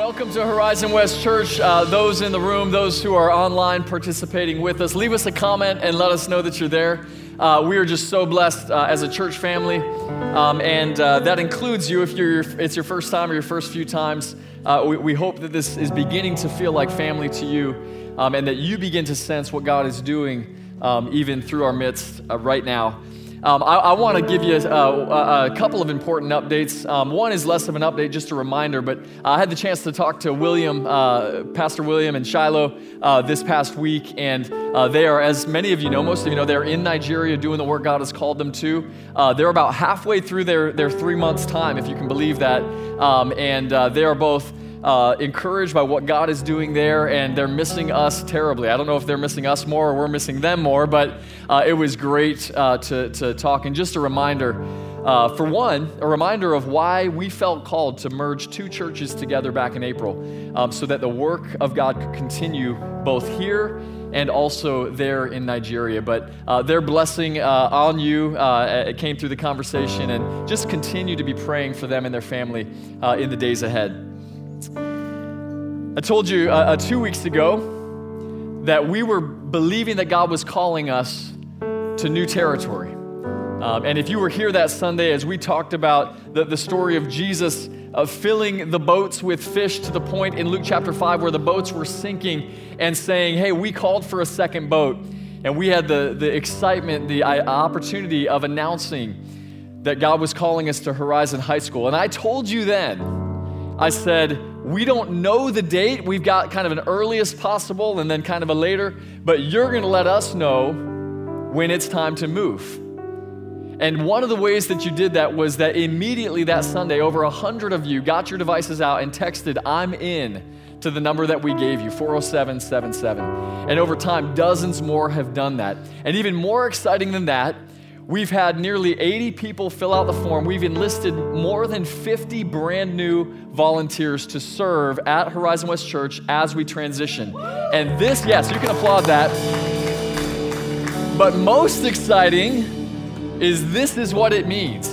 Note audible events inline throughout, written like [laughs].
Welcome to Horizon West Church. Uh, those in the room, those who are online participating with us, leave us a comment and let us know that you're there. Uh, we are just so blessed uh, as a church family, um, and uh, that includes you if you're, it's your first time or your first few times. Uh, we, we, hope that this is beginning to feel like family to you, um, and that you begin to sense what God is doing um, even through our midst uh, right now. Um, I, I want to give you a, a, couple of important updates. Um, one is less of an update, just a reminder, but I had the chance to talk to William, uh, Pastor William and Shiloh uh, this past week, and uh, they are, as many of you know, most of you know, they're in Nigeria doing the work God has called them to. Uh, they're about halfway through their, their three months' time, if you can believe that, um, and uh, they are both uh, encouraged by what God is doing there, and they're missing us terribly. I don't know if they're missing us more or we're missing them more, but uh, it was great uh, to, to talk. And just a reminder uh, for one, a reminder of why we felt called to merge two churches together back in April um, so that the work of God could continue both here and also there in Nigeria. But uh, their blessing uh, on you uh, it came through the conversation, and just continue to be praying for them and their family uh, in the days ahead. I told you uh, uh, two weeks ago that we were believing that God was calling us to new territory. Um, and if you were here that Sunday as we talked about the, the story of Jesus uh, filling the boats with fish to the point in Luke chapter 5 where the boats were sinking and saying, Hey, we called for a second boat. And we had the, the excitement, the uh, opportunity of announcing that God was calling us to Horizon High School. And I told you then, I said, We don't know the date. We've got kind of an earliest possible and then kind of a later, but you're going to let us know when it's time to move. And one of the ways that you did that was that immediately that Sunday, over a hundred of you got your devices out and texted, I'm in to the number that we gave you, 40777. And over time, dozens more have done that. And even more exciting than that, We've had nearly 80 people fill out the form. We've enlisted more than 50 brand new volunteers to serve at Horizon West Church as we transition. And this, yes, you can applaud that. But most exciting is this is what it means.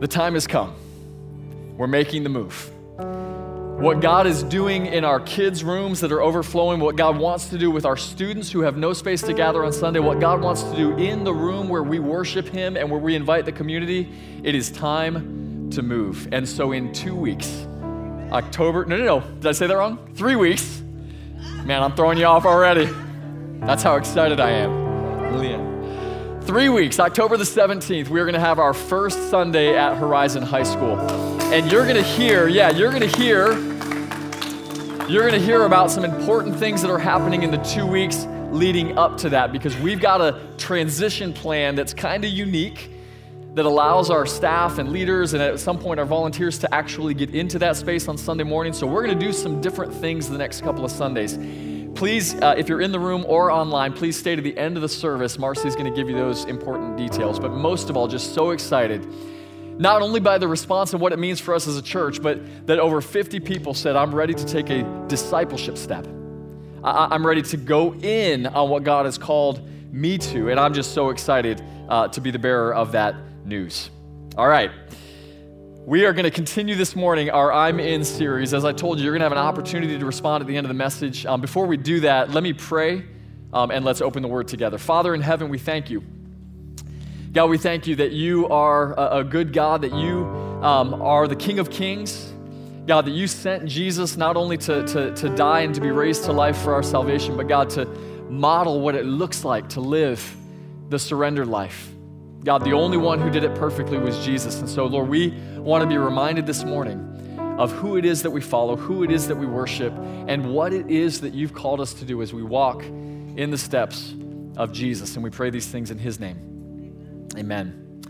The time has come. We're making the move what God is doing in our kids' rooms that are overflowing, what God wants to do with our students who have no space to gather on Sunday, what God wants to do in the room where we worship Him and where we invite the community, it is time to move. And so, in two weeks, October, no, no, no, did I say that wrong? Three weeks. Man, I'm throwing you off already. That's how excited I am. Leah. Three weeks, October the 17th, we are going to have our first Sunday at Horizon High School. And you're going to hear, yeah, you're going to hear, you're going to hear about some important things that are happening in the two weeks leading up to that because we've got a transition plan that's kind of unique that allows our staff and leaders and at some point our volunteers to actually get into that space on Sunday morning. So we're going to do some different things the next couple of Sundays. Please, uh, if you're in the room or online, please stay to the end of the service. Marcy's going to give you those important details. But most of all, just so excited not only by the response and what it means for us as a church, but that over 50 people said, I'm ready to take a discipleship step. I- am ready to go in on what God has called me to. And I'm just so excited uh, to be the bearer of that news. All right. We are going to continue this morning our I'm In series. As I told you, you're going to have an opportunity to respond at the end of the message. Um, before we do that, let me pray um, and let's open the word together. Father in heaven, we thank you. God, we thank you that you are a, good God, that you um, are the King of Kings. God, that you sent Jesus not only to, to, to die and to be raised to life for our salvation, but God, to model what it looks like to live the surrendered life. God, the only one who did it perfectly was Jesus. And so, Lord, we want to be reminded this morning of who it is that we follow, who it is that we worship, and what it is that you've called us to do as we walk in the steps of Jesus. And we pray these things in his name. Amen.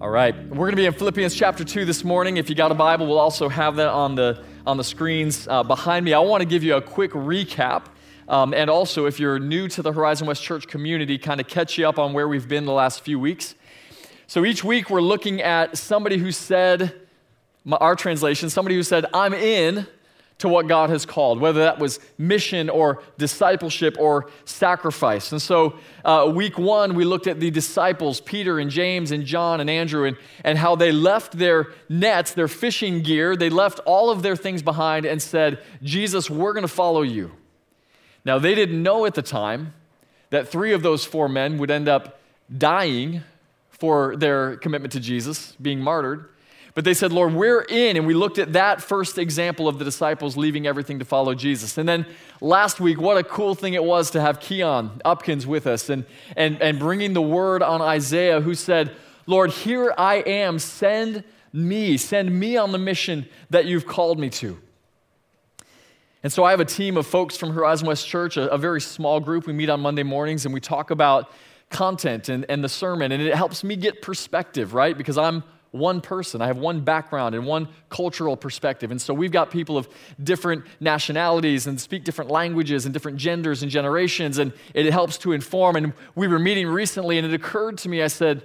All right. We're going to be in Philippians chapter 2 this morning. If you got a Bible, we'll also have that on the, on the screens uh, behind me. I want to give you a quick recap Um, and also, if you're new to the Horizon West Church community, kind of catch you up on where we've been the last few weeks. So each week we're looking at somebody who said, our translation, somebody who said, I'm in to what God has called, whether that was mission or discipleship or sacrifice. And so, uh, week one, we looked at the disciples, Peter and James and John and Andrew, and, and how they left their nets, their fishing gear, they left all of their things behind and said, Jesus, we're going to follow you. Now, they didn't know at the time that three of those four men would end up dying for their commitment to Jesus, being martyred. But they said, Lord, we're in. And we looked at that first example of the disciples leaving everything to follow Jesus. And then last week, what a cool thing it was to have Keon Upkins with us and, and, and bringing the word on Isaiah, who said, Lord, here I am. Send me. Send me on the mission that you've called me to. And so I have a team of folks from Horizon West Church, a, a very small group. We meet on Monday mornings and we talk about content and, and the sermon. And it helps me get perspective, right? Because I'm one person. I have one background and one cultural perspective. And so we've got people of different nationalities and speak different languages and different genders and generations, and it helps to inform. And we were meeting recently, and it occurred to me, I said,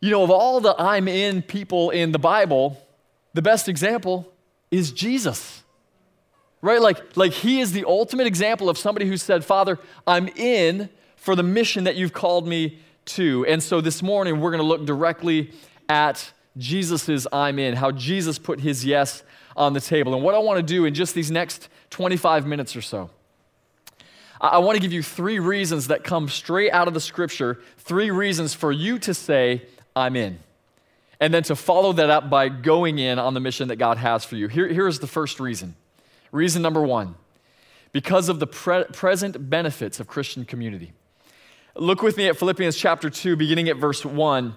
you know, of all the I'm in people in the Bible, the best example is Jesus. Right? Like, like he is the ultimate example of somebody who said, Father, I'm in for the mission that you've called me to. And so this morning, we're going to look directly at Jesus's I'm in, how Jesus put his yes on the table. And what I want to do in just these next 25 minutes or so, I want to give you three reasons that come straight out of the scripture, three reasons for you to say, I'm in. And then to follow that up by going in on the mission that God has for you. Here, here's the first reason. Reason number one because of the pre- present benefits of Christian community. Look with me at Philippians chapter 2, beginning at verse 1.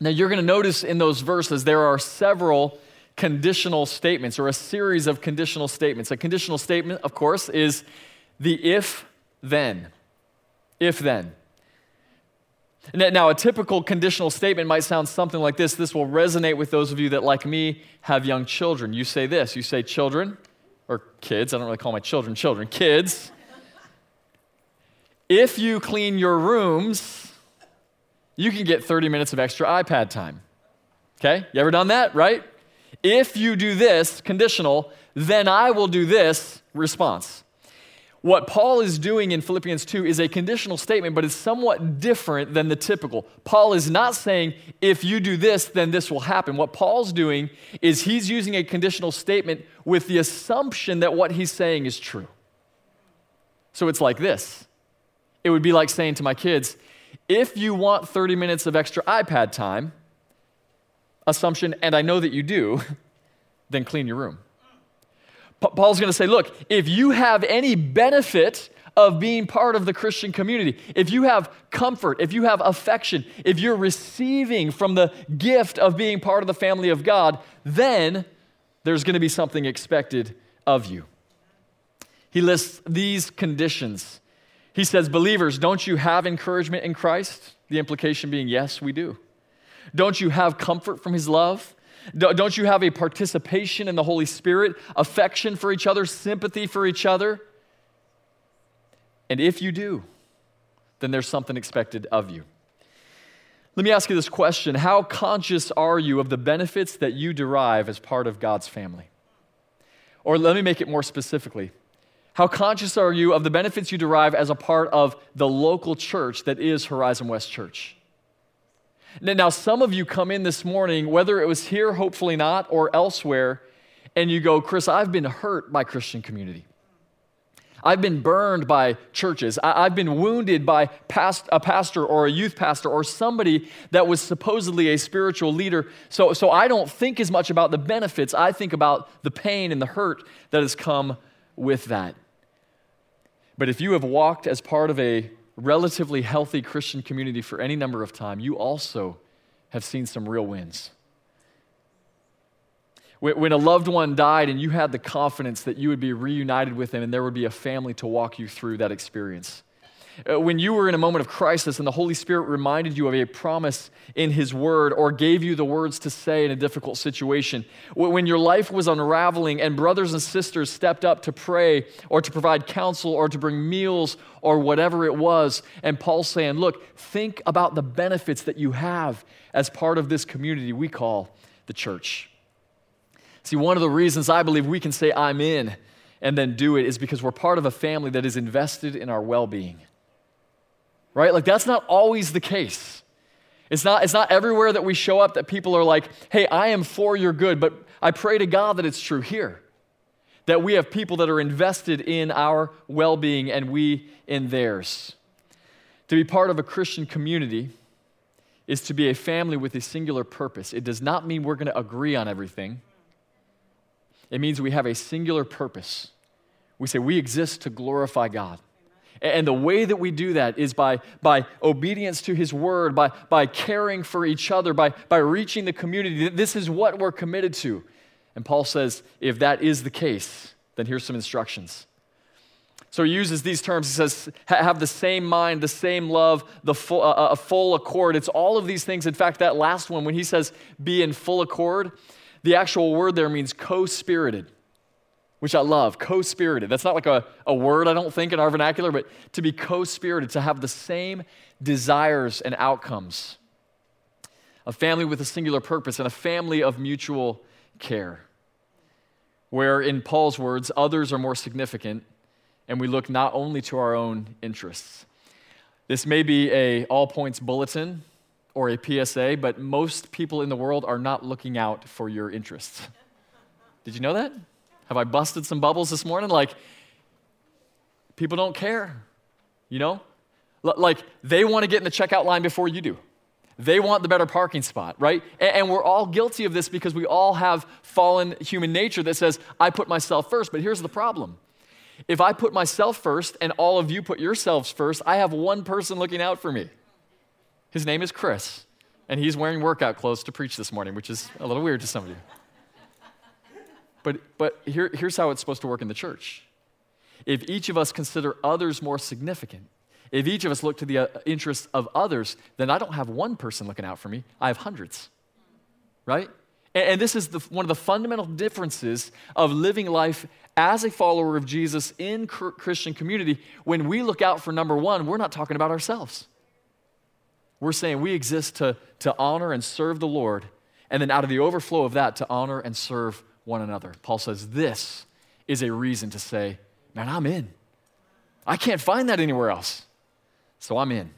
Now, you're going to notice in those verses there are several conditional statements or a series of conditional statements. A conditional statement, of course, is the if then. If then. Now, a typical conditional statement might sound something like this. This will resonate with those of you that, like me, have young children. You say this you say, children, or kids, I don't really call my children children, kids. If you clean your rooms, you can get 30 minutes of extra iPad time. Okay? You ever done that, right? If you do this, conditional, then I will do this, response. What Paul is doing in Philippians 2 is a conditional statement, but it's somewhat different than the typical. Paul is not saying, if you do this, then this will happen. What Paul's doing is he's using a conditional statement with the assumption that what he's saying is true. So it's like this it would be like saying to my kids, if you want 30 minutes of extra iPad time, assumption, and I know that you do, [laughs] then clean your room. Paul's going to say, look, if you have any benefit of being part of the Christian community, if you have comfort, if you have affection, if you're receiving from the gift of being part of the family of God, then there's going to be something expected of you. He lists these conditions he says, Believers, don't you have encouragement in Christ? The implication being, yes, we do. Don't you have comfort from His love? Don't you have a participation in the Holy Spirit, affection for each other, sympathy for each other? And if you do, then there's something expected of you. Let me ask you this question How conscious are you of the benefits that you derive as part of God's family? Or let me make it more specifically how conscious are you of the benefits you derive as a part of the local church that is Horizon West Church? Now, some of you come in this morning, whether it was here, hopefully not, or elsewhere, and you go, Chris, I've been hurt by Christian community. I've been burned by churches. I've been wounded by past, a pastor or a youth pastor or somebody that was supposedly a spiritual leader. So, so I don't think as much about the benefits. I think about the pain and the hurt that has come with that. But if you have walked as part of a relatively healthy Christian community for any number of time, you also have seen some real wins. When a loved one died and you had the confidence that you would be reunited with them and there would be a family to walk you through that experience. Uh, when you were in a moment of crisis and the Holy Spirit reminded you of a promise in His Word or gave you the words to say in a difficult situation. When your life was unraveling and brothers and sisters stepped up to pray or to provide counsel or to bring meals or whatever it was. And Paul's saying, Look, think about the benefits that you have as part of this community we call the church. See, one of the reasons I believe we can say, I'm in and then do it is because we're part of a family that is invested in our well being right? Like that's not always the case. It's not, it's not everywhere that we show up that people are like, hey, I am for your good, but I pray to God that it's true here. That we have people that are invested in our well being and we in theirs. To be part of a Christian community is to be a family with a singular purpose. It does not mean we're going to agree on everything, it means we have a singular purpose. We say we exist to glorify God. And the way that we do that is by, by obedience to His word, by, by caring for each other, by, by reaching the community. This is what we're committed to. And Paul says, if that is the case, then here's some instructions. So he uses these terms. He says, have the same mind, the same love, the full, uh, a full accord. It's all of these things. In fact, that last one, when he says be in full accord, the actual word there means co spirited which I love, co spirited. That's not like a, a word, I don't think, in our vernacular, but to be co spirited, to have the same desires and outcomes. A family with a singular purpose and a family of mutual care. Where, in Paul's words, others are more significant and we look not only to our own interests. This may be a all points bulletin or a PSA, but most people in the world are not looking out for your interests. Did you know that? Have I busted some bubbles this morning? Like, people don't care, you know? L- like, they want to get in the checkout line before you do. They want the better parking spot, right? And, and we're all guilty of this because we all have fallen human nature that says, I put myself first. But here's the problem if I put myself first and all of you put yourselves first, I have one person looking out for me. His name is Chris, and he's wearing workout clothes to preach this morning, which is a little weird to some of you. But, but here, here's how it's supposed to work in the church. If each of us consider others more significant, if each of us look to the uh, interests of others, then I don't have one person looking out for me, I have hundreds. Right? And, and this is the, one of the fundamental differences of living life as a follower of Jesus in cr- Christian community. When we look out for number one, we're not talking about ourselves. We're saying we exist to, to honor and serve the Lord, and then out of the overflow of that, to honor and serve one another. Paul says this is a reason to say, man, I'm in. I can't find that anywhere else. So I'm in.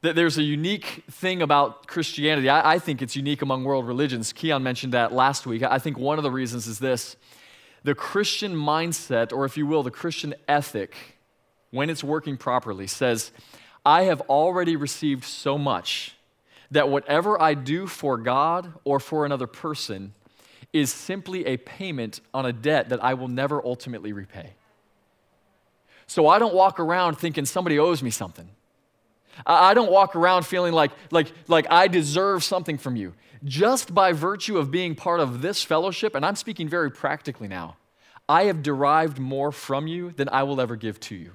That there's a unique thing about Christianity. I, I think it's unique among world religions. Keon mentioned that last week. I think one of the reasons is this the Christian mindset, or if you will, the Christian ethic, when it's working properly, says, I have already received so much that whatever I do for God or for another person is simply a payment on a debt that I will never ultimately repay. So I don't walk around thinking somebody owes me something. I don't walk around feeling like, like, like I deserve something from you. Just by virtue of being part of this fellowship, and I'm speaking very practically now, I have derived more from you than I will ever give to you.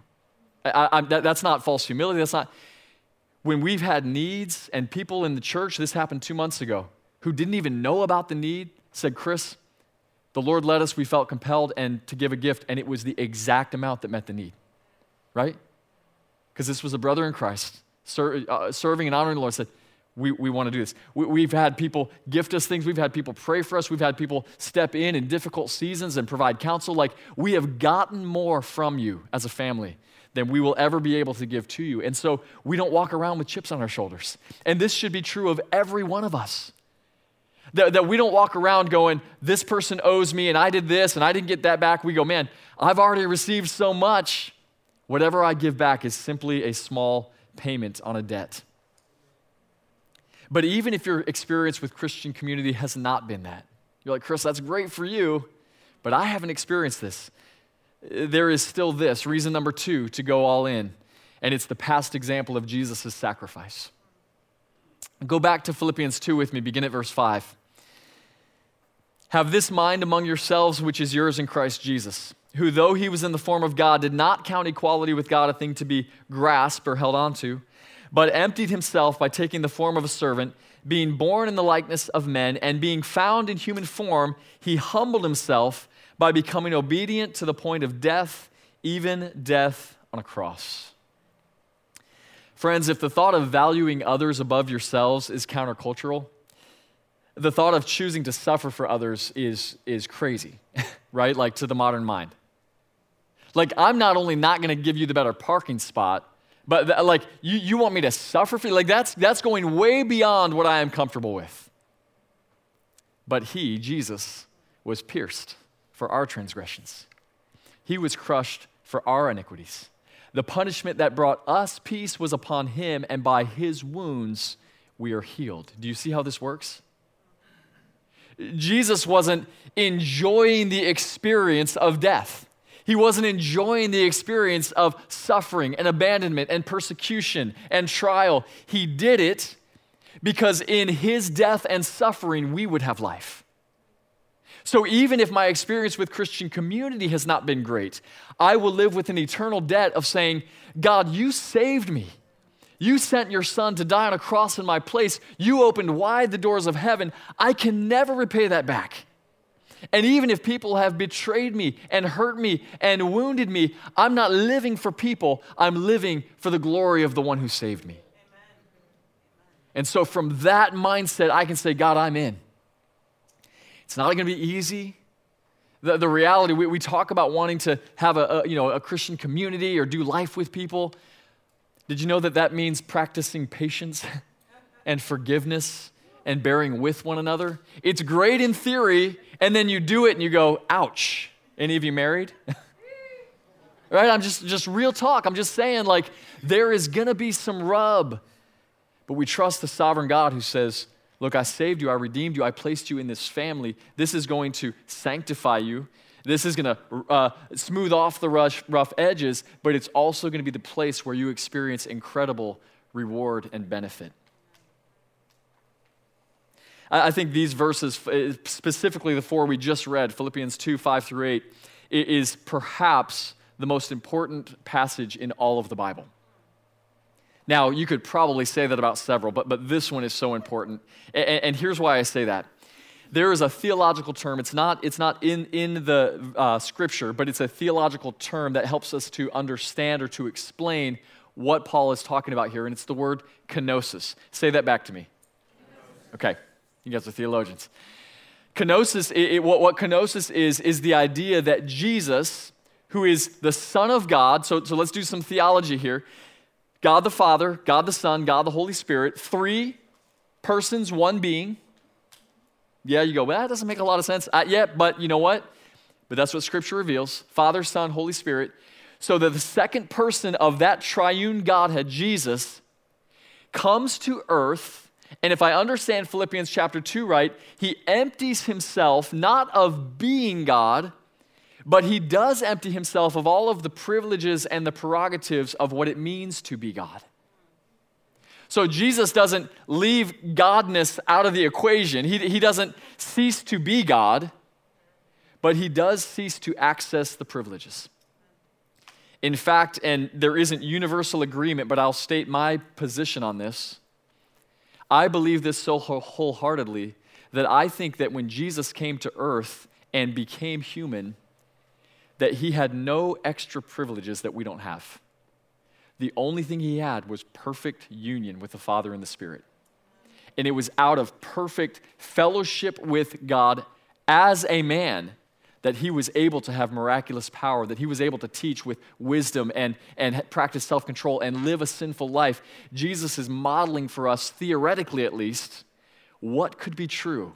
I, I, that, that's not false humility. That's not, when we've had needs and people in the church, this happened two months ago, who didn't even know about the need, said, Chris, the Lord led us, we felt compelled and to give a gift, and it was the exact amount that met the need, right? Because this was a brother in Christ ser- uh, serving and honoring the Lord, said, we, we want to do this. We, have had people gift us things. We've had people pray for us. We've had people step in in difficult seasons and provide counsel. Like, we have gotten more from you as a family than we will ever be able to give to you. And so we don't walk around with chips on our shoulders. And this should be true of every one of us. That, that we don't walk around going, this person owes me and I did this and I didn't get that back. We go, man, I've already received so much. Whatever I give back is simply a small payment on a debt. But even if your experience with Christian community has not been that, you're like, Chris, that's great for you, but I haven't experienced this there is still this reason number two to go all in, and it's the past example of Jesus' sacrifice. Go back to Philippians 2 with me, begin at verse 5. Have this mind among yourselves, which is yours in Christ Jesus, who, though he was in the form of God, did not count equality with God a thing to be grasped or held onto, but emptied himself by taking the form of a servant, being born in the likeness of men, and being found in human form, he humbled himself by becoming obedient to the point of death, even death on a cross. Friends, if the thought of valuing others above yourselves is countercultural, the thought of choosing to suffer for others is, is crazy, [laughs] right? Like to the modern mind. Like, I'm not only not going to give you the better parking spot, but th- like, you, you want me to suffer for you? Like, that's, that's going way beyond what I am comfortable with. But he, Jesus, was pierced for our transgressions, he was crushed for our iniquities. The punishment that brought us peace was upon him, and by his wounds we are healed. Do you see how this works? Jesus wasn't enjoying the experience of death. He wasn't enjoying the experience of suffering and abandonment and persecution and trial. He did it because in his death and suffering, we would have life. So even if my experience with Christian community has not been great, I will live with an eternal debt of saying, God, you saved me. You sent your son to die on a cross in my place. You opened wide the doors of heaven. I can never repay that back. And even if people have betrayed me and hurt me and wounded me, I'm not living for people. I'm living for the glory of the one who saved me. And so, from that mindset, I can say, God, I'm in. It's not going to be easy. The, the reality, we, we talk about wanting to have a, a, you know, a Christian community or do life with people. Did you know that that means practicing patience [laughs] and forgiveness and bearing with one another? It's great in theory, and then you do it and you go, ouch. Any of you married? [laughs] right? I'm just, just real talk. I'm just saying, like, there is going to be some rub. But we trust the sovereign God who says, Look, I saved you, I redeemed you, I placed you in this family. This is going to sanctify you. This is going to uh, smooth off the rough, rough edges, but it's also going to be the place where you experience incredible reward and benefit. I think these verses, uh, specifically the four we just read, Philippians 2 5 through 8, is perhaps the most important passage in all of the Bible. Now, you could probably say that about several, but, but this one is so important. And, and here's why I say that. There is a theological term, it's not, it's not in, in the uh, scripture, but it's a theological term that helps us to understand or to explain what Paul is talking about here, and it's the word kenosis. Say that back to me. Okay, you guys are theologians. Kenosis, it, it, what, what kenosis is, is the idea that Jesus, who is the Son of God, so, so let's do some theology here. God the Father, God the Son, God the Holy Spirit, three persons, one being. Yeah, you go, well, that doesn't make a lot of sense. Uh, yeah, but you know what? But that's what Scripture reveals Father, Son, Holy Spirit. So that the second person of that triune Godhead, Jesus, comes to earth. And if I understand Philippians chapter 2 right, he empties himself not of being God, but he does empty himself of all of the privileges and the prerogatives of what it means to be God. So Jesus doesn't leave godness out of the equation. He, he doesn't cease to be God, but he does cease to access the privileges. In fact, and there isn't universal agreement, but I'll state my position on this. I believe this so wholeheartedly that I think that when Jesus came to earth and became human, that he had no extra privileges that we don't have. The only thing he had was perfect union with the Father and the Spirit. And it was out of perfect fellowship with God as a man that he was able to have miraculous power, that he was able to teach with wisdom and, and practice self control and live a sinful life. Jesus is modeling for us, theoretically at least, what could be true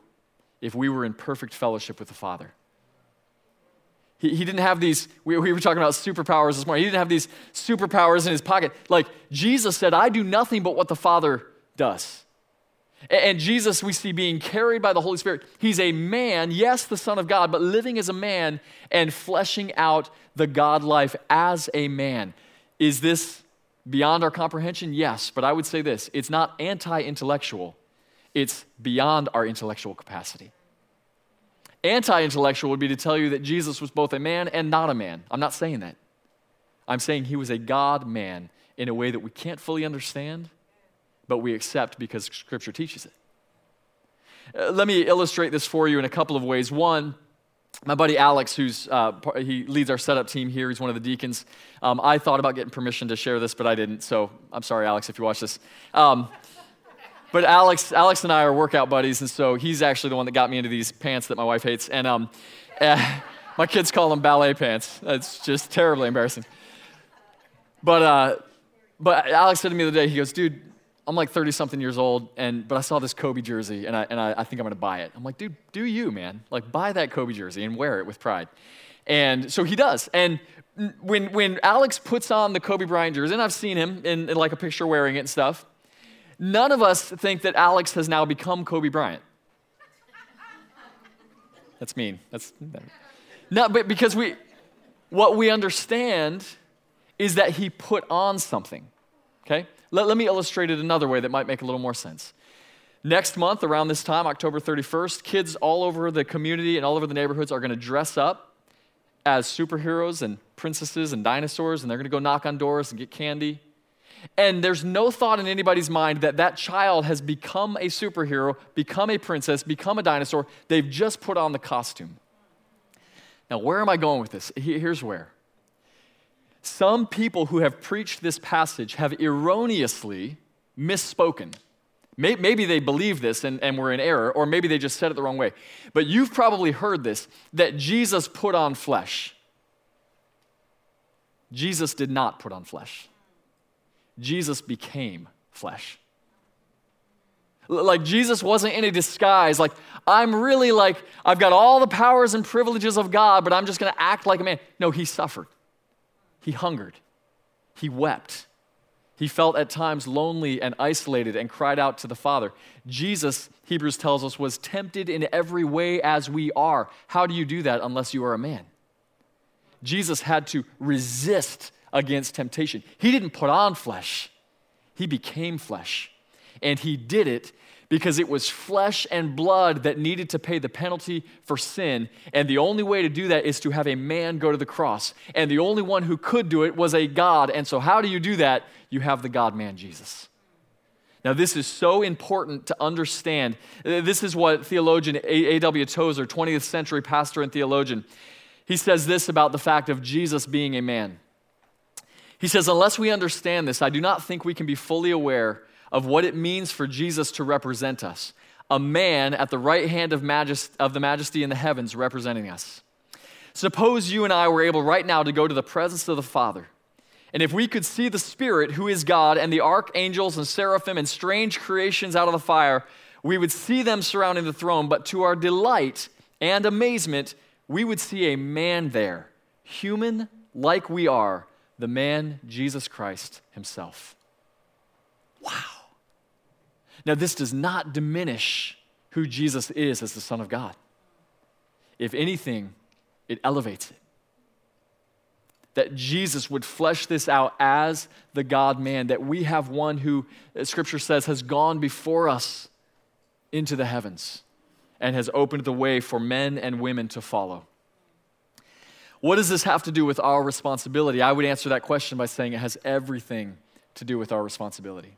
if we were in perfect fellowship with the Father. He, he didn't have these, we, we were talking about superpowers this morning. He didn't have these superpowers in his pocket. Like Jesus said, I do nothing but what the Father does. And Jesus, we see being carried by the Holy Spirit. He's a man, yes, the Son of God, but living as a man and fleshing out the God life as a man. Is this beyond our comprehension? Yes, but I would say this it's not anti intellectual, it's beyond our intellectual capacity. Anti intellectual would be to tell you that Jesus was both a man and not a man. I'm not saying that. I'm saying he was a God man in a way that we can't fully understand, but we accept because Scripture teaches it. Uh, let me illustrate this for you in a couple of ways. One, my buddy Alex, who's uh, he leads our setup team here, he's one of the deacons. Um, I thought about getting permission to share this, but I didn't. So I'm sorry, Alex, if you watch this. Um, but Alex, Alex and I are workout buddies, and so he's actually the one that got me into these pants that my wife hates. And um, uh, [laughs] my kids call them ballet pants. It's just terribly embarrassing. But uh, but Alex said to me the other day, he goes, dude, I'm like 30 something years old, and, but I saw this Kobe jersey, and, I, and I, I think I'm gonna buy it. I'm like, dude, do you, man? Like, buy that Kobe jersey and wear it with pride. And so he does. And when, when Alex puts on the Kobe Bryant jersey, and I've seen him in, in like a picture wearing it and stuff, none of us think that Alex has now become Kobe Bryant. That's mean. That's not, but because we, what we understand is that he put on something. Okay? Let, let me illustrate it another way that might make a little more sense. Next month, around this time, October 31st, kids all over the community and all over the neighborhoods are going to dress up as superheroes and princesses and dinosaurs, and they're going to go knock on doors and get candy. And there's no thought in anybody's mind that that child has become a superhero, become a princess, become a dinosaur. They've just put on the costume. Now, where am I going with this? Here's where. Some people who have preached this passage have erroneously misspoken. Maybe they believe this and, and were in error, or maybe they just said it the wrong way. But you've probably heard this that Jesus put on flesh. Jesus did not put on flesh, Jesus became flesh. Like Jesus wasn't in a disguise, like, I'm really like, I've got all the powers and privileges of God, but I'm just gonna act like a man. No, he suffered. He hungered. He wept. He felt at times lonely and isolated and cried out to the Father. Jesus, Hebrews tells us, was tempted in every way as we are. How do you do that unless you are a man? Jesus had to resist against temptation. He didn't put on flesh, he became flesh. And he did it because it was flesh and blood that needed to pay the penalty for sin. And the only way to do that is to have a man go to the cross. And the only one who could do it was a God. And so, how do you do that? You have the God man, Jesus. Now, this is so important to understand. This is what theologian A.W. Tozer, 20th century pastor and theologian, he says this about the fact of Jesus being a man. He says, Unless we understand this, I do not think we can be fully aware of what it means for Jesus to represent us a man at the right hand of, majest- of the majesty in the heavens representing us. Suppose you and I were able right now to go to the presence of the Father. And if we could see the Spirit, who is God, and the archangels and seraphim and strange creations out of the fire, we would see them surrounding the throne. But to our delight and amazement, we would see a man there, human like we are, the man Jesus Christ himself. Wow. Now, this does not diminish who Jesus is as the Son of God. If anything, it elevates it. That Jesus would flesh this out as the God man, that we have one who, uh, Scripture says, has gone before us into the heavens and has opened the way for men and women to follow. What does this have to do with our responsibility? I would answer that question by saying it has everything to do with our responsibility.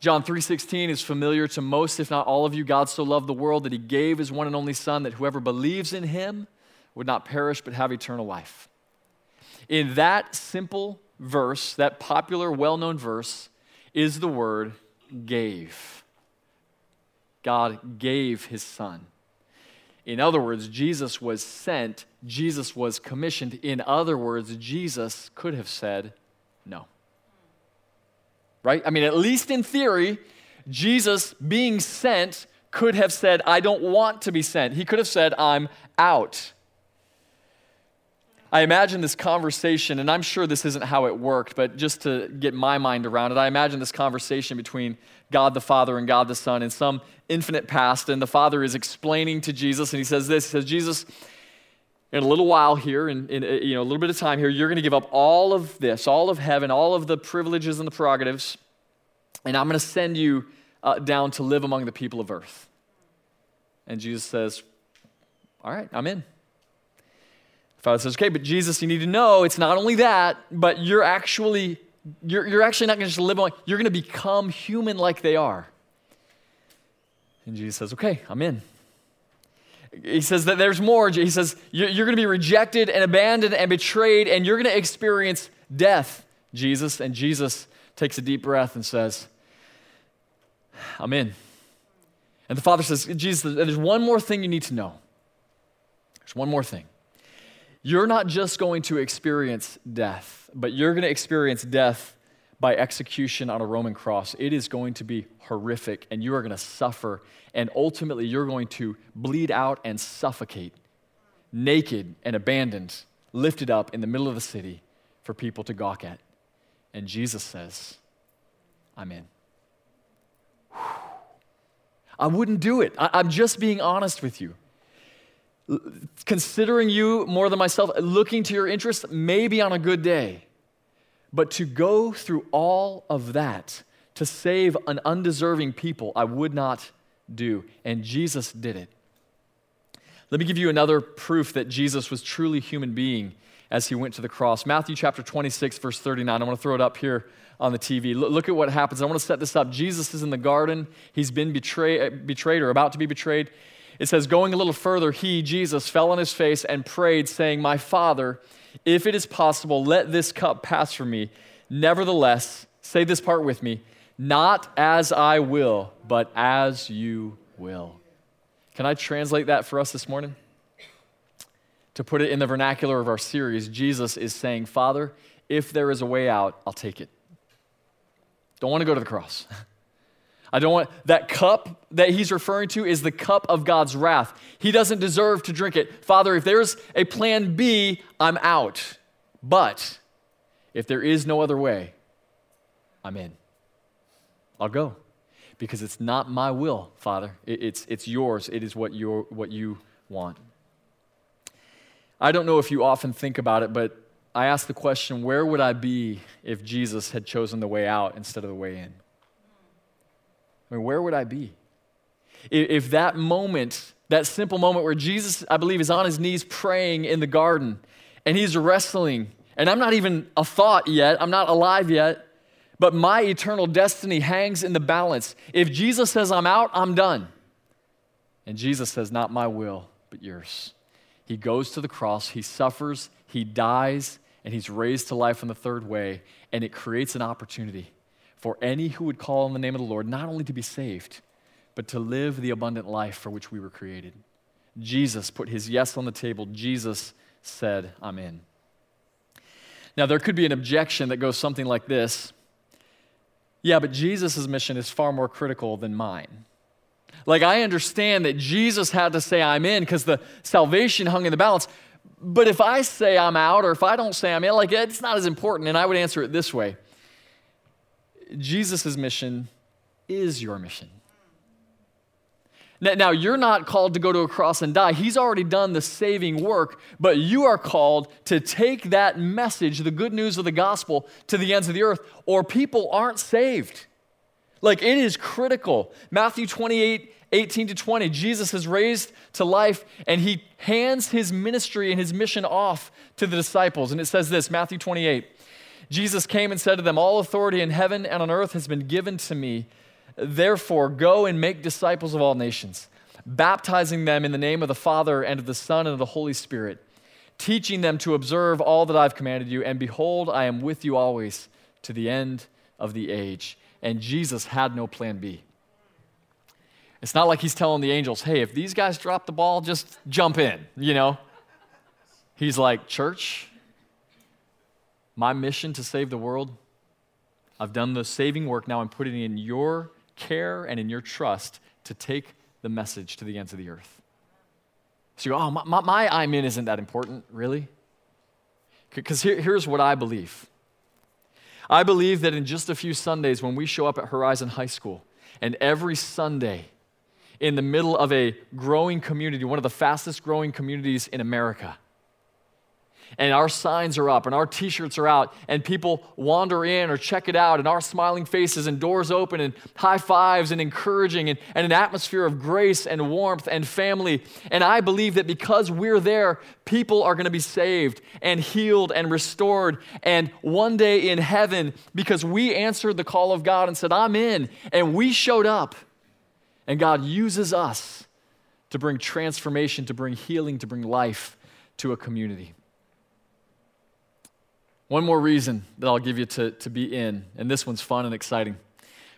John 3:16 is familiar to most if not all of you. God so loved the world that he gave his one and only son that whoever believes in him would not perish but have eternal life. In that simple verse, that popular well-known verse is the word gave. God gave his son. In other words, Jesus was sent, Jesus was commissioned. In other words, Jesus could have said no right? I mean, at least in theory, Jesus being sent could have said, I don't want to be sent. He could have said, I'm out. I imagine this conversation, and I'm sure this isn't how it worked, but just to get my mind around it, I imagine this conversation between God the Father and God the Son in some infinite past. And the Father is explaining to Jesus, and he says this He says, Jesus, in a little while here, in, in you know, a little bit of time here, you're going to give up all of this, all of heaven, all of the privileges and the prerogatives, and I'm going to send you uh, down to live among the people of earth. And Jesus says, All right, I'm in. The father says, Okay, but Jesus, you need to know it's not only that, but you're actually you're, you're actually not going to just live on, you're going to become human like they are. And Jesus says, Okay, I'm in. He says that there's more. He says, You're, you're going to be rejected and abandoned and betrayed, and you're going to experience death, Jesus. And Jesus takes a deep breath and says, I'm in. And the Father says, Jesus, there's one more thing you need to know. There's one more thing. You're not just going to experience death, but you're going to experience death by execution on a Roman cross. It is going to be horrific, and you are going to suffer, and ultimately, you're going to bleed out and suffocate, naked and abandoned, lifted up in the middle of the city for people to gawk at. And Jesus says, I'm in. I wouldn't do it. I, am just being honest with you. Considering you more than myself, looking to your interests, maybe on a good day. But to go through all of that to save an undeserving people, I would not do. And Jesus did it. Let me give you another proof that Jesus was truly human being as he went to the cross. Matthew chapter 26, verse 39. I want to throw it up here on the TV. Look at what happens. I want to set this up. Jesus is in the garden. He's been betrayed, betrayed or about to be betrayed. It says, going a little further, he, Jesus, fell on his face and prayed, saying, My Father, if it is possible, let this cup pass from me. Nevertheless, say this part with me, not as I will, but as you will. Can I translate that for us this morning? To put it in the vernacular of our series, Jesus is saying, Father, if there is a way out, I'll take it. Don't want to go to the cross. [laughs] I don't want that cup that he's referring to is the cup of God's wrath. He doesn't deserve to drink it. Father, if there's a plan B, I'm out. But if there is no other way, I'm in. I'll go because it's not my will, Father. It's, it's yours. It is what, you what you want. I don't know if you often think about it, but I ask the question where would I be if Jesus had chosen the way out instead of the way in? I mean, where would I be? If that moment, that simple moment where Jesus, I believe, is on his knees praying in the garden and he's wrestling, and I'm not even a thought yet, I'm not alive yet, but my eternal destiny hangs in the balance. If Jesus says I'm out, I'm done. And Jesus says, Not my will, but yours. He goes to the cross, he suffers, he dies, and he's raised to life in the third way, and it creates an opportunity for any who would call on the name of the Lord not only to be saved, but to live the abundant life for which we were created. Jesus put his yes on the table. Jesus said, I'm in. Now, there could be an objection that goes something like this Yeah, but Jesus' mission is far more critical than mine. Like, I understand that Jesus had to say, I'm in because the salvation hung in the balance. But if I say I'm out or if I don't say I'm in, like, it's not as important. And I would answer it this way Jesus' mission is your mission. Now, you're not called to go to a cross and die. He's already done the saving work, but you are called to take that message, the good news of the gospel, to the ends of the earth, or people aren't saved. Like, it is critical. Matthew 28 18 to 20, Jesus is raised to life and he hands his ministry and his mission off to the disciples. And it says this Matthew 28 Jesus came and said to them, All authority in heaven and on earth has been given to me. Therefore, go and make disciples of all nations, baptizing them in the name of the Father and of the Son and of the Holy Spirit, teaching them to observe all that I've commanded you. And behold, I am with you always to the end of the age. And Jesus had no plan B. It's not like he's telling the angels, hey, if these guys drop the ball, just jump in, you know? He's like, church, my mission to save the world, I've done the saving work. Now I'm putting it in your care and in your trust to take the message to the ends of the earth. So you go, oh, my, my, my I'm in isn't that important, really? Because here, here's what I believe I believe that in just a few Sundays, when we show up at Horizon High School, and every Sunday, in the middle of a growing community, one of the fastest growing communities in America, and our signs are up and our t shirts are out, and people wander in or check it out, and our smiling faces and doors open, and high fives and encouraging, and, and an atmosphere of grace and warmth and family. And I believe that because we're there, people are going to be saved and healed and restored. And one day in heaven, because we answered the call of God and said, I'm in, and we showed up, and God uses us to bring transformation, to bring healing, to bring life to a community. One more reason that I'll give you to, to be in, and this one's fun and exciting.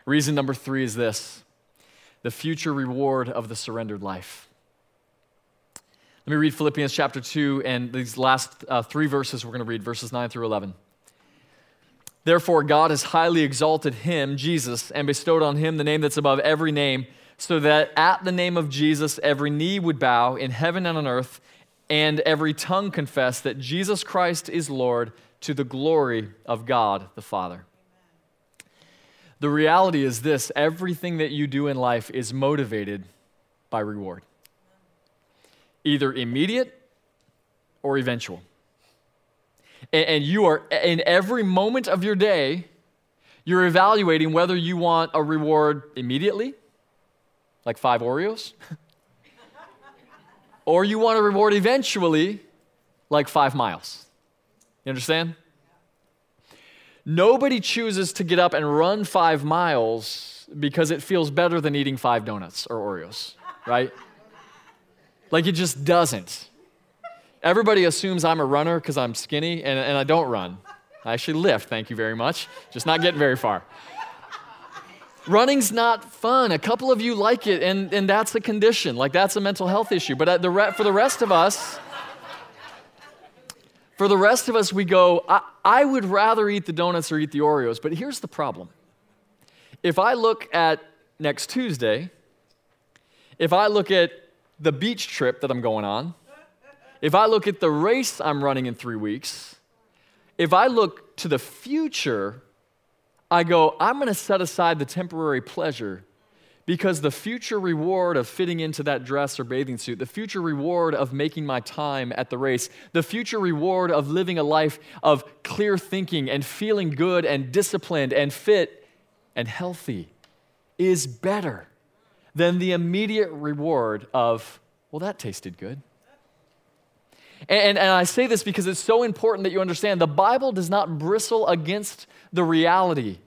Reason number three is this the future reward of the surrendered life. Let me read Philippians chapter 2 and these last uh, three verses we're going to read, verses 9 through 11. Therefore, God has highly exalted him, Jesus, and bestowed on him the name that's above every name, so that at the name of Jesus every knee would bow in heaven and on earth, and every tongue confess that Jesus Christ is Lord to the glory of God the Father. The reality is this everything that you do in life is motivated by reward, either immediate or eventual. And, you are, in every moment of your day, you're evaluating whether you want a reward immediately, like five Oreos, [laughs] or you want a reward eventually, like five miles. You understand? Nobody chooses to get up and run five miles because it feels better than eating five donuts or Oreos, right? like it just doesn't. Everybody assumes I'm a runner because I'm skinny and, and I don't run. I actually lift, thank you very much. Just not getting very far. Running's not fun. A couple of you like it, and, and that's a condition. Like, that's a mental health issue. But the re- for the rest of us, for the rest of us, we go, I, I would rather eat the donuts or eat the Oreos. But here's the problem if I look at next Tuesday, if I look at the beach trip that I'm going on, if I look at the race I'm running in three weeks, if I look to the future, I go, I'm going to set aside the temporary pleasure because the future reward of fitting into that dress or bathing suit, the future reward of making my time at the race, the future reward of living a life of clear thinking and feeling good and disciplined and fit and healthy is better than the immediate reward of, well, that tasted good. And, and, I say this because it's so important that you understand the Bible does not bristle against the reality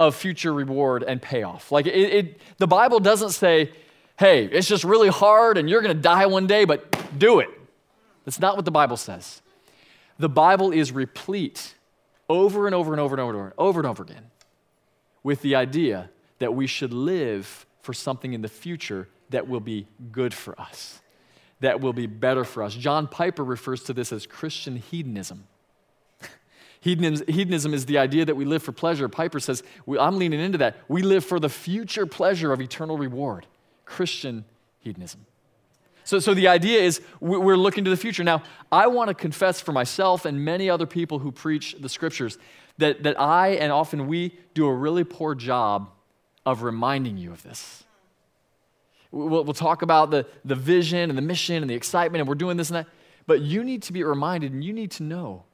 of future reward and payoff. Like it, it, the Bible doesn't say, hey, it's just really hard and you're going to die one day, but do it. That's not what the Bible says. The Bible is replete over and over and over and over and over, over and over again with the idea that we should live for something in the future that will be good for us, that will be better for us. John Piper refers to this as Christian hedonism. Hedonism, is the idea that we live for pleasure. Piper says, I'm leaning into that. We live for the future pleasure of eternal reward. Christian hedonism. So, so the idea is we're looking to the future. Now, I want to confess for myself and many other people who preach the scriptures that, that I and often we do a really poor job of reminding you of this. We'll, we'll talk about the, the vision and the mission and the excitement, and we're doing this and that. But you need to be reminded and you need to know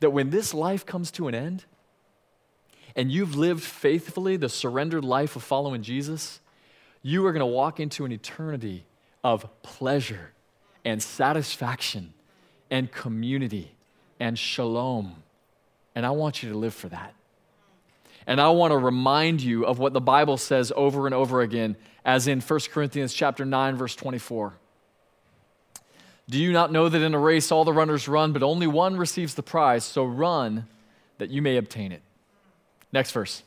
that when this life comes to an end and you've lived faithfully the surrendered life of following Jesus, you are going to walk into an eternity of pleasure and satisfaction and community and shalom. And I want you to live for that. And I want to remind you of what the Bible says over and over again, as in 1 Corinthians chapter 9, verse 24. Do you not know that in a race all the runners run, but only one receives the prize? So run that you may obtain it. Next verse.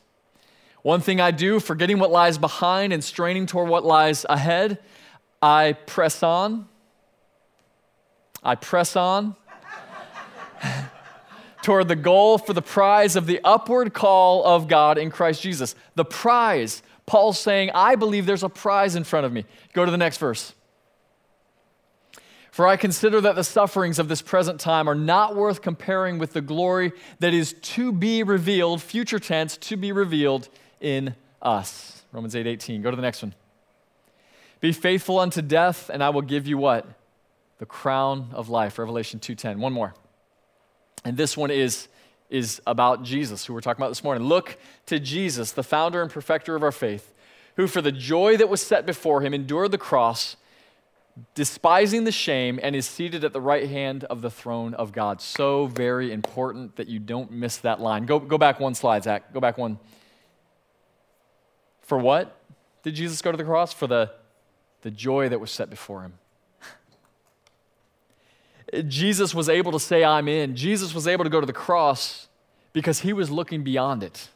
One thing I do, forgetting what lies behind and straining toward what lies ahead, I press on. I press on [laughs] toward the goal for the prize of the upward call of God in Christ Jesus. The prize. Paul's saying, I believe there's a prize in front of me. Go to the next verse. For I consider that the sufferings of this present time are not worth comparing with the glory that is to be revealed, future tense, to be revealed in us. Romans 8 18. Go to the next one. Be faithful unto death, and I will give you what? The crown of life. Revelation 2:10. One more. And this one is, is about Jesus, who we're talking about this morning. Look to Jesus, the founder and perfecter of our faith, who for the joy that was set before him endured the cross despising the shame, and is seated at the right hand of the throne of God. So very important that you don't miss that line. Go, go back one slide, Zach. Go back one. For what did Jesus go to the cross? For the, the joy that was set before him. Jesus was able to say, I'm in. Jesus was able to go to the cross because he was looking beyond it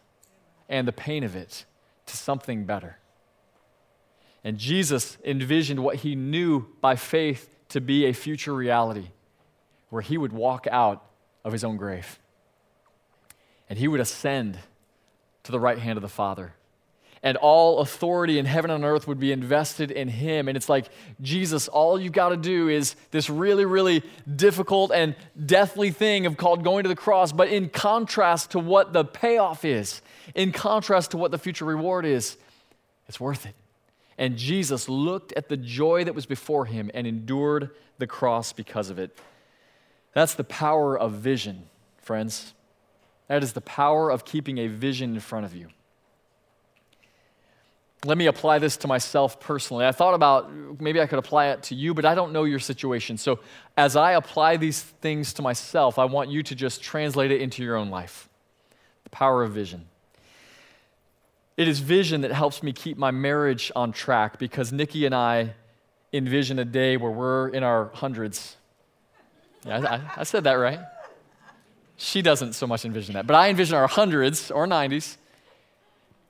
and the pain of it to something better. And Jesus envisioned what he knew by faith to be a future reality, where he would walk out of his own grave and he would ascend to the right hand of the Father. And all authority in heaven and earth would be invested in him. And it's like, Jesus, all you've got to do is this really, really difficult and deathly thing of called going to the cross. But in contrast to what the payoff is, in contrast to what the future reward is, it's worth it. And Jesus looked at the joy that was before him and endured the cross because of it. That's the power of vision, friends. That is the power of keeping a vision in front of you. Let me apply this to myself personally. I thought about maybe I could apply it to you, but I don't know your situation. So, as I apply these things to myself, I want you to just translate it into your own life. The power of vision. It is vision that helps me keep my marriage on track because Nikki and I envision a day where we're in our hundreds. Yeah, I, I said that right. She doesn't so much envision that, but I envision our hundreds or 90s,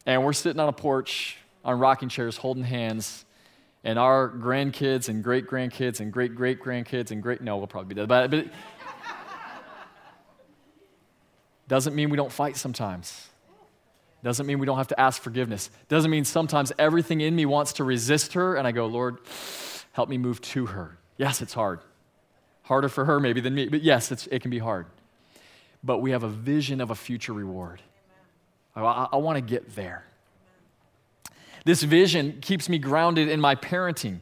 and we're sitting on a porch on rocking chairs holding hands, and our grandkids and great grandkids and great great grandkids and great, no, we'll probably be dead, but, but it doesn't mean we don't fight sometimes. Doesn't mean we don't have to ask forgiveness. Doesn't mean sometimes everything in me wants to resist her, and I go, Lord, help me move to her. Yes, it's hard. Harder for her maybe than me, but yes, it can be hard. But we have a vision of a future reward. I, I, want to get there. This vision keeps me grounded in my parenting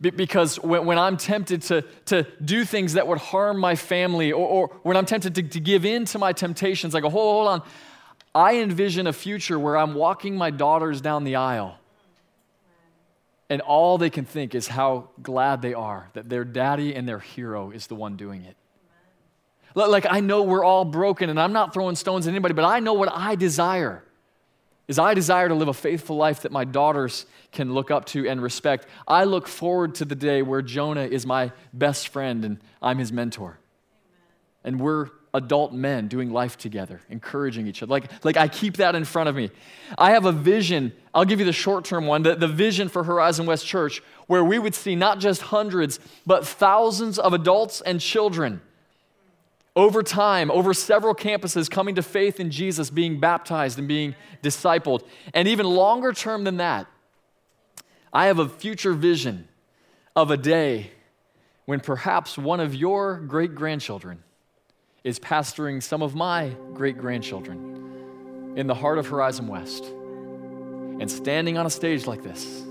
because when, when, I'm tempted to, to do things that would harm my family, or, or when I'm tempted to, to, give in to my temptations, I go, hold, hold on, I envision a future where I'm walking my daughters down the aisle, and all they can think is how glad they are that their daddy and their hero is the one doing it. Like, I know we're all broken, and I'm not throwing stones at anybody, but I know what I desire is I desire to live a faithful life that my daughters can look up to and respect. I look forward to the day where Jonah is my best friend and I'm his mentor. And we're adult men doing life together, encouraging each other. Like, like I keep that in front of me. I have a vision. I'll give you the short term one the, the vision for Horizon West Church, where we would see not just hundreds, but thousands of adults and children over time, over several campuses, coming to faith in Jesus, being baptized and being discipled. And even longer term than that, I have a future vision of a day when perhaps one of your great grandchildren is pastoring some of my great grandchildren in the heart of Horizon West and standing on a stage like this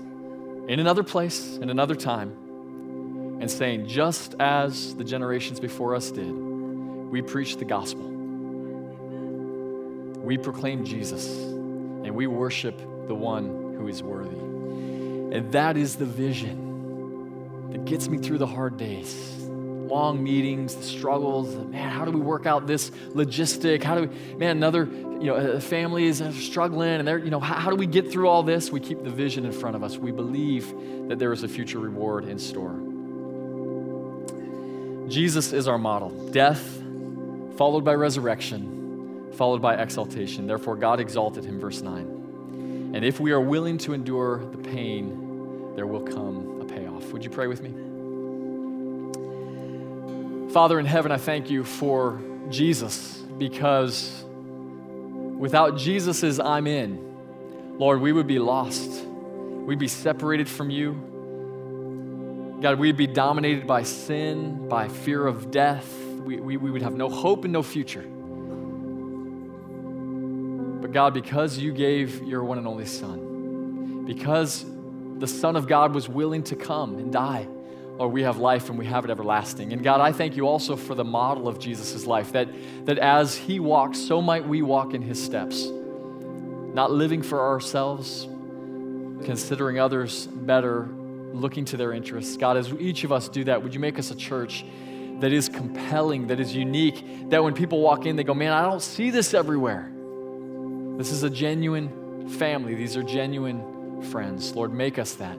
in another place, in another time, and saying, just as the generations before us did, we preach the gospel. We proclaim Jesus and we worship the one who is worthy. And that is the vision that gets me through the hard days long meetings, the struggles. Man, how do we work out this logistic? How do we, man, another, you know, uh, families are struggling and they're, you know, how, how do we get through all this? We keep the vision in front of us. We believe that there is a future reward in store. Jesus is our model. Death followed by resurrection, followed by exaltation. Therefore, God exalted him, verse 9. And if we are willing to endure the pain, there will come a payoff. Would you pray with me? Father in heaven, I thank you for Jesus because without Jesus' I'm in, Lord, we would be lost. We'd be separated from you. God, we'd be dominated by sin, by fear of death. We, we, we would have no hope and no future. But God, because you gave your one and only Son, because the Son of God was willing to come and die, Lord, we have life and we have it everlasting. And God, I thank you also for the model of Jesus' life, that, that as he walked, so might we walk in his steps, not living for ourselves, considering others better, looking to their interests. God, as each of us do that, would you make us a church that is compelling, that is unique, that when people walk in, they go, man, I don't see this everywhere. This is a genuine family, these are genuine friends. Lord, make us that